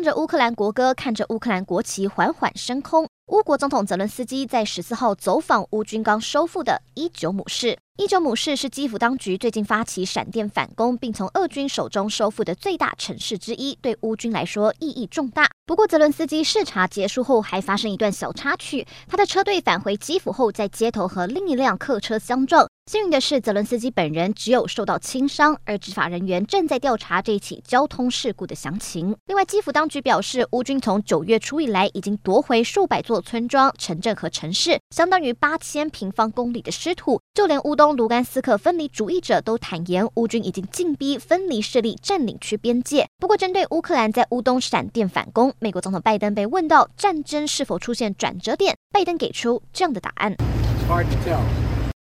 唱着乌克兰国歌，看着乌克兰国旗缓缓升空。乌国总统泽伦斯基在十四号走访乌军刚收复的伊久姆市。伊久姆市是基辅当局最近发起闪电反攻，并从俄军手中收复的最大城市之一，对乌军来说意义重大。不过，泽伦斯基视察结束后，还发生一段小插曲。他的车队返回基辅后，在街头和另一辆客车相撞。幸运的是，泽伦斯基本人只有受到轻伤，而执法人员正在调查这一起交通事故的详情。另外，基辅当局表示，乌军从九月初以来已经夺回数百座村庄、城镇和城市，相当于八千平方公里的失土。就连乌东卢甘斯克分离主义者都坦言，乌军已经进逼分离势力占领区边界。不过，针对乌克兰在乌东闪电反攻，美国总统拜登被问到战争是否出现转折点，拜登给出这样的答案。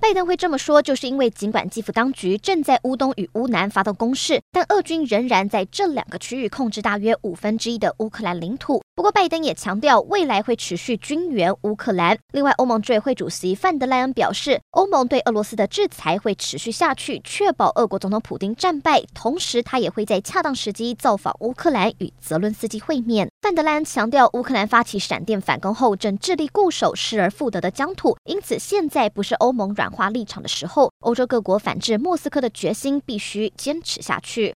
拜登会这么说，就是因为尽管基辅当局正在乌东与乌南发动攻势，但俄军仍然在这两个区域控制大约五分之一的乌克兰领土。不过，拜登也强调未来会持续军援乌克兰。另外，欧盟执委会主席范德莱恩表示，欧盟对俄罗斯的制裁会持续下去，确保俄国总统普丁战败。同时，他也会在恰当时机造访乌克兰，与泽伦斯基会面。范德兰强调，乌克兰发起闪电反攻后，正致力固守失而复得的疆土，因此现在不是欧盟软化立场的时候，欧洲各国反制莫斯科的决心必须坚持下去。